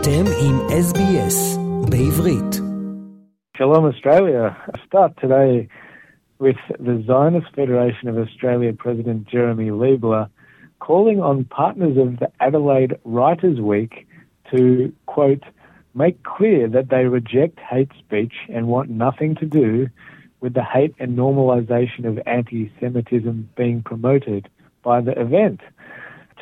אתם עם SBS בעברית. Shalom Australia. I start today with the Zionist Federation of Australia President Jeremy Leibler calling on partners of the Adelaide Writers Week to, quote, make clear that they reject hate speech and want nothing to do with the hate and normalisation of anti-Semitism being promoted by the event.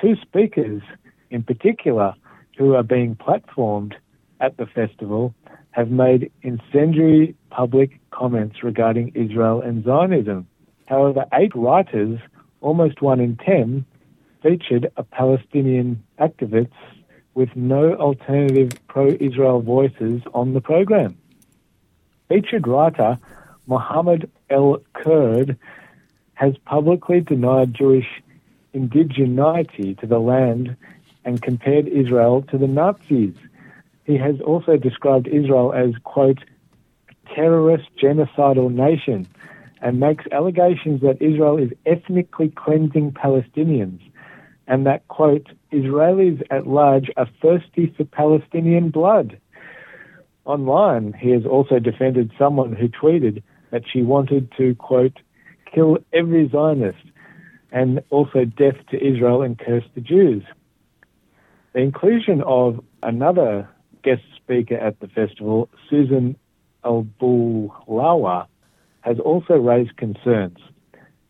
Two speakers in particular – who are being platformed at the festival have made incendiary public comments regarding Israel and Zionism. However, eight writers, almost one in ten, featured a Palestinian activists with no alternative pro-Israel voices on the program. Featured writer Mohammed El Kurd has publicly denied Jewish indigeneity to the land and compared Israel to the Nazis. He has also described Israel as, quote, terrorist genocidal nation and makes allegations that Israel is ethnically cleansing Palestinians and that, quote, Israelis at large are thirsty for Palestinian blood. Online, he has also defended someone who tweeted that she wanted to, quote, kill every Zionist and also death to Israel and curse the Jews. The inclusion of another guest speaker at the festival, Susan Abulhawa, has also raised concerns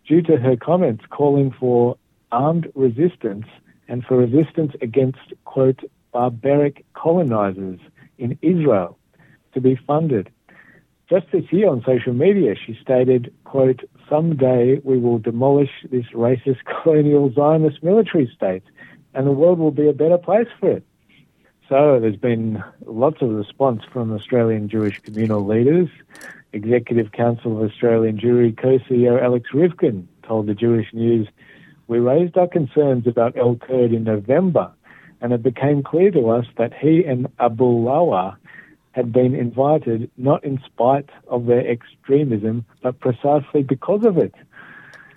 due to her comments calling for armed resistance and for resistance against, quote, barbaric colonizers in Israel to be funded. Just this year on social media, she stated, quote, someday we will demolish this racist colonial Zionist military state and the world will be a better place for it. So there's been lots of response from Australian Jewish communal leaders. Executive Council of Australian Jewry co-CEO Alex Rivkin told the Jewish News, we raised our concerns about El Kurd in November and it became clear to us that he and Abulhawa had been invited not in spite of their extremism, but precisely because of it.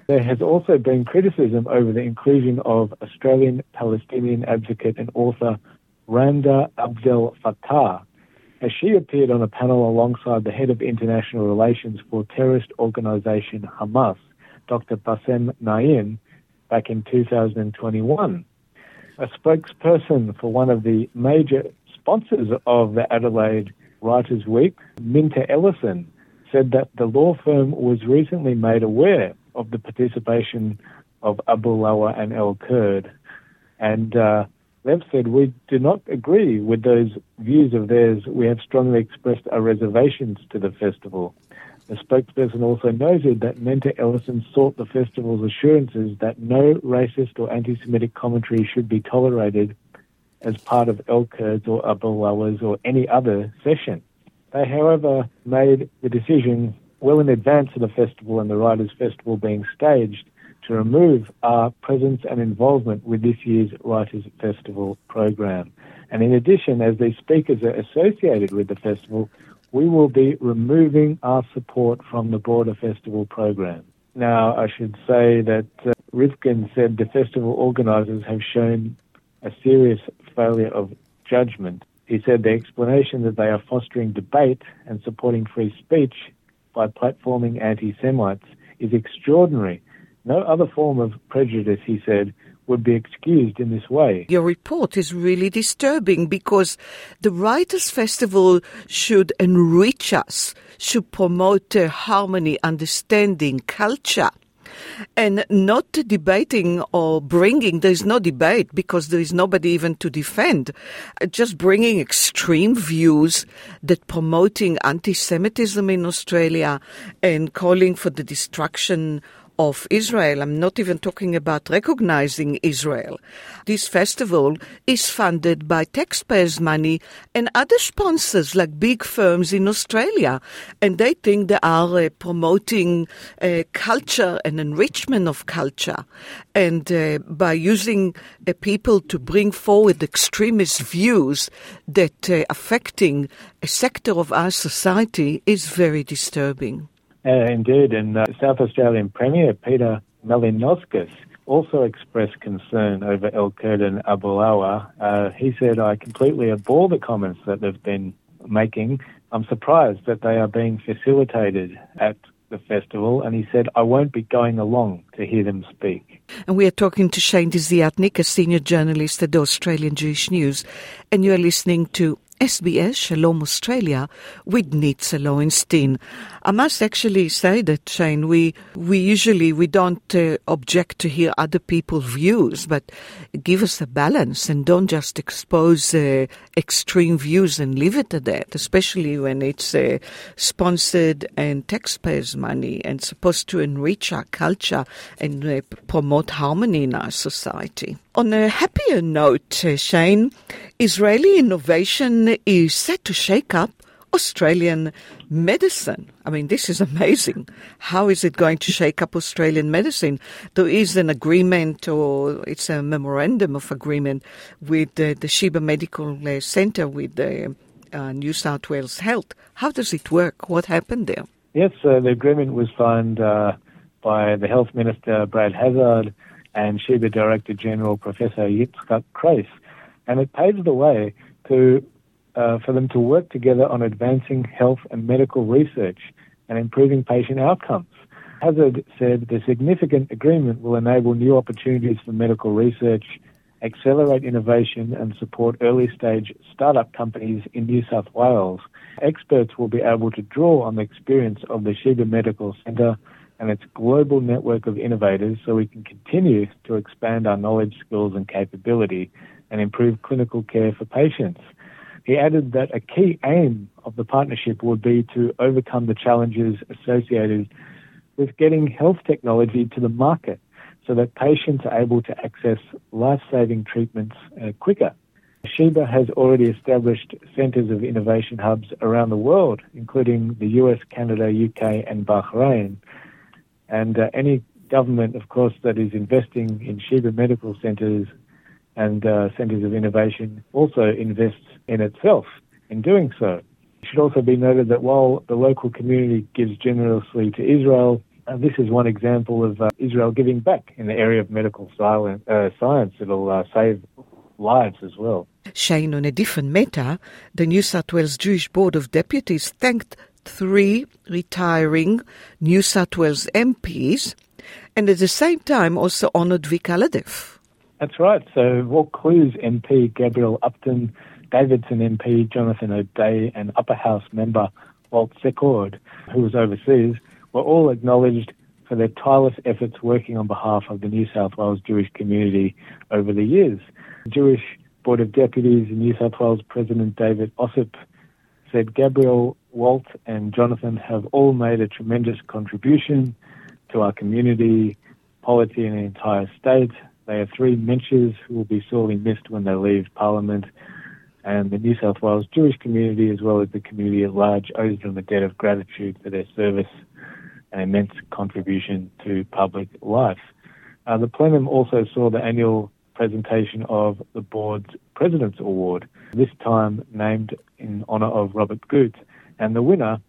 There has also been criticism over the inclusion of Australian Palestinian advocate and author Randa Abdel Fattah, as she appeared on a panel alongside the head of international relations for terrorist organisation Hamas, Dr. Bassem Naim, back in 2021. A spokesperson for one of the major sponsors of the Adelaide Writers' Week, MinterEllison, said that the law firm was recently made aware of the participation of Abulhawa and El Kurd. And uh, they've said, we do not agree with those views of theirs. We have strongly expressed our reservations to the festival. The spokesperson also noted that MinterEllison sought the festival's assurances that no racist or anti-Semitic commentary should be tolerated as part of El Kurd's or Abulhawa's or any other session. They, however, made the decision well in advance of the festival and the Writers' Festival being staged to remove our presence and involvement with this year's Writers' Festival program. And in addition, as these speakers are associated with the festival, we will be removing our support from the broader festival program. Now, I should say that uh, Rivkin said the festival organisers have shown a serious failure of judgment. He said the explanation that they are fostering debate and supporting free speech by platforming anti Semites is extraordinary. No other form of prejudice, he said, would be excused in this way. Your report is really disturbing because the Writers' Festival should enrich us, should promote harmony, understanding, culture and not debating or bringing, there's no debate because there is nobody even to defend, uh, just bringing extreme views that promoting anti-Semitism in Australia and calling for the destruction of Israel. I'm not even talking about recognizing Israel. This festival is funded by taxpayers' money and other sponsors like big firms in Australia. And they think they are uh, promoting uh, culture and enrichment of culture. And uh, by using people to bring forward extremist views that uh, affecting a sector of our society is very disturbing. Uh, indeed, and uh, South Australian Premier Peter Malinauskas also expressed concern over El Kurdan Abulhawa. Uh, he said, I completely abhor the comments that they've been making. I'm surprised that they are being facilitated at the festival, and he said, I won't be going along to hear them speak. And we are talking to Shane Desiatnik, a senior journalist at the Australian Jewish News, and you are listening to SBS Shalom Australia with Nitza Lowenstein. I must actually say that Shane, we we usually we don't uh, object to hear other people's views, but give us a balance and don't just expose uh, extreme views and leave it at that. Especially when it's uh, sponsored and taxpayers' money and supposed to enrich our culture and uh, promote harmony in our society. On a happier note, uh, Shane, Israeli innovation is set to shake up Australian medicine. I mean, this is amazing. How is it going to shake up Australian medicine? There is an agreement, or it's a memorandum of agreement with uh, the Sheba Medical uh, Centre with the uh, New South Wales Health. How does it work? What happened there? Yes, uh, the agreement was signed uh, by the Health Minister Brad Hazzard and Sheba Director General Professor Yitzhak Kreiss, and it paves the way to uh, for them to work together on advancing health and medical research and improving patient outcomes. Hazzard said the significant agreement will enable new opportunities for medical research, accelerate innovation, and support early stage startup companies in New South Wales. Experts will be able to draw on the experience of the Sheba Medical Centre and its global network of innovators so we can continue to expand our knowledge, skills, and capability and improve clinical care for patients. He added that a key aim of the partnership would be to overcome the challenges associated with getting health technology to the market so that patients are able to access life saving treatments uh, quicker. Sheba has already established centres of innovation hubs around the world, including the US, Canada, UK, and Bahrain. And uh, any government, of course, that is investing in Sheba medical centres and uh, centres of innovation also invests in itself in doing so. It should also be noted that while the local community gives generously to Israel, uh, this is one example of uh, Israel giving back in the area of medical silence, uh, science. It'll uh, save lives as well. Shane, on a different matter, the New South Wales Jewish Board of Deputies thanked three retiring New South Wales MPs and at the same time also honoured Vic Alhadeff. That's right. So Vaucluse MP Gabrielle Upton, Davidson MP Jonathan O'Dea, and Upper House member Walt Secord, who was overseas, were all acknowledged for their tireless efforts working on behalf of the New South Wales Jewish community over the years. Jewish Board of Deputies and New South Wales President David Ossip said Gabrielle, Walt, and Jonathan have all made a tremendous contribution to our community, polity, and the entire state. They are three menschs who will be sorely missed when they leave Parliament, and the New South Wales Jewish community, as well as the community at large, owes them a debt of gratitude for their service and immense contribution to public life. Uh, the plenum also saw the annual presentation of the board's President's Award, this time named in honour of Robert Goot, and the winner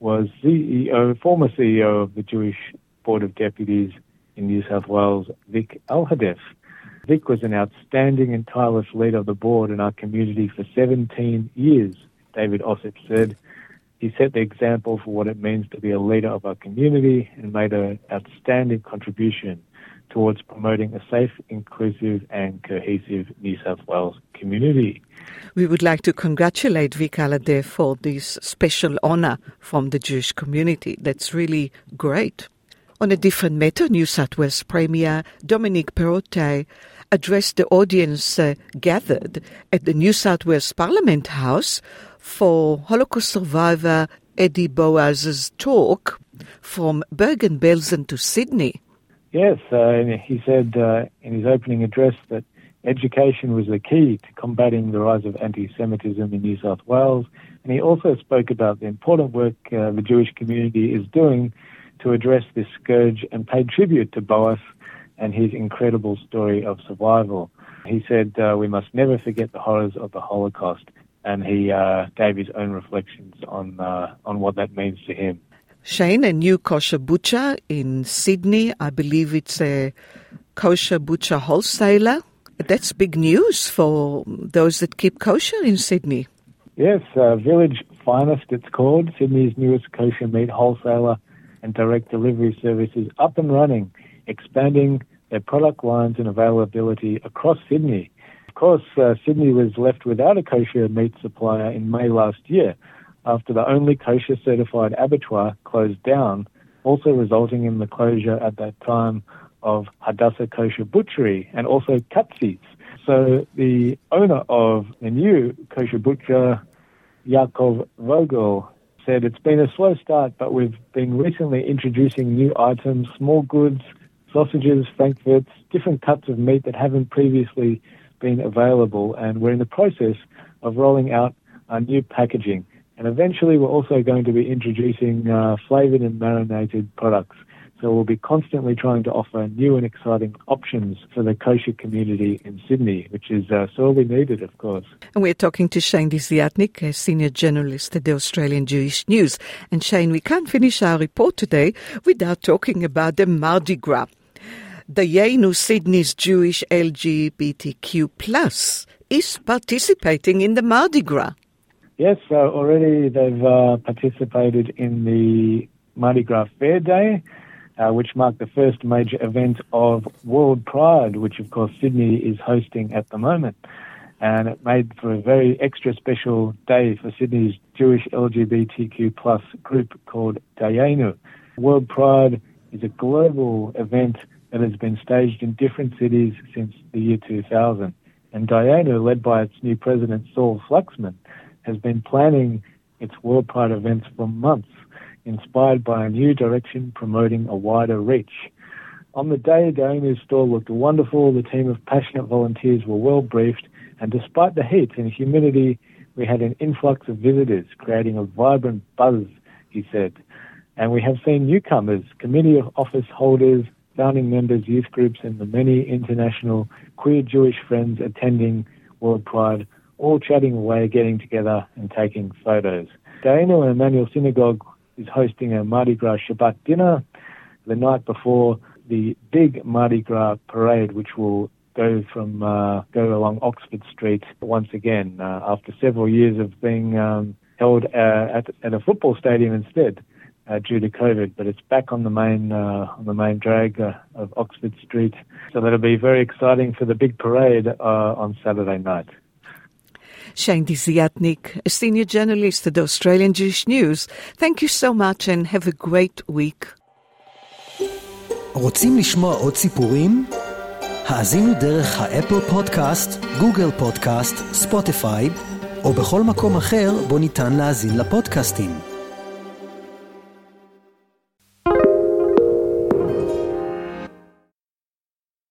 was CEO, former CEO of the Jewish Board of Deputies, in New South Wales, Vic Alhadeff. Vic was an outstanding and tireless leader of the board in our community for 17 years, David Ossip said. He set the example for what it means to be a leader of our community and made an outstanding contribution towards promoting a safe, inclusive, and cohesive New South Wales community. We would like to congratulate Vic Alhadeff for this special honor from the Jewish community. That's really great. On a different matter, New South Wales Premier Dominic Perrottet addressed the audience uh, gathered at the New South Wales Parliament House for Holocaust survivor Eddie Boas's talk from Bergen-Belsen to Sydney. Yes, uh, he said uh, in his opening address that education was the key to combating the rise of anti-Semitism in New South Wales, and he also spoke about the important work uh, the Jewish community is doing to address this scourge and paid tribute to Boas and his incredible story of survival. He said, uh, We must never forget the horrors of the Holocaust, and he uh, gave his own reflections on, uh, on what that means to him. Shane, a new kosher butcher in Sydney, I believe it's a kosher butcher wholesaler. That's big news for those that keep kosher in Sydney. Yes, uh, Village Finest, it's called, Sydney's newest kosher meat wholesaler and direct delivery services up and running, expanding their product lines and availability across Sydney. Of course, uh, Sydney was left without a kosher meat supplier in May last year after the only kosher certified abattoir closed down, also resulting in the closure at that time of Hadassah Kosher Butchery and also Katzi's. So the owner of the new kosher butcher, Yaakov Vogel, said it's been a slow start, but we've been recently introducing new items, small goods, sausages, frankfurts, different cuts of meat that haven't previously been available, and we're in the process of rolling out our new packaging. And eventually, we're also going to be introducing uh, flavored and marinated products. So we'll be constantly trying to offer new and exciting options for the kosher community in Sydney, which is uh, sorely needed, of course. And we're talking to Shane Desiatnik, a senior journalist at the Australian Jewish News. And Shane, we can't finish our report today without talking about the Mardi Gras. Dayenu Sydney's Jewish LGBTQ plus is participating in the Mardi Gras. Yes, so already they've uh, participated in the Mardi Gras Fair Day, uh, which marked the first major event of World Pride, which of course Sydney is hosting at the moment. And it made for a very extra special day for Sydney's Jewish LGBTQ plus group called Dayenu. World Pride is a global event that has been staged in different cities since the year 2000. And Dayenu, led by its new president Saul Flaxman, has been planning its World Pride events for months inspired by a new direction promoting a wider reach. On the day, Dayenu's store looked wonderful. The team of passionate volunteers were well briefed, and despite the heat and humidity, we had an influx of visitors, creating a vibrant buzz, he said. And we have seen newcomers, committee office holders, founding members, youth groups, and the many international queer Jewish friends attending World Pride, all chatting away, getting together, and taking photos. Dayenu and Emanuel Synagogue is hosting a Mardi Gras Shabbat dinner the night before the big Mardi Gras parade, which will go from uh, go along Oxford Street once again uh, after several years of being um, held uh, at, at a football stadium instead uh, due to COVID, but it's back on the main uh, on the main drag uh, of Oxford Street. So that'll be very exciting for the big parade uh, on Saturday night. Shane Desiatnik, a senior journalist at Australian Jewish News. Thank you so much and have a great week. רוצים לשמוע עוד סיפורים? האזינו דרך האפל פודקאסט, גוגל פודקאסט, ספוטיפיי, או בכל מקום אחר בו ניתן להאזין לפודקאסטים.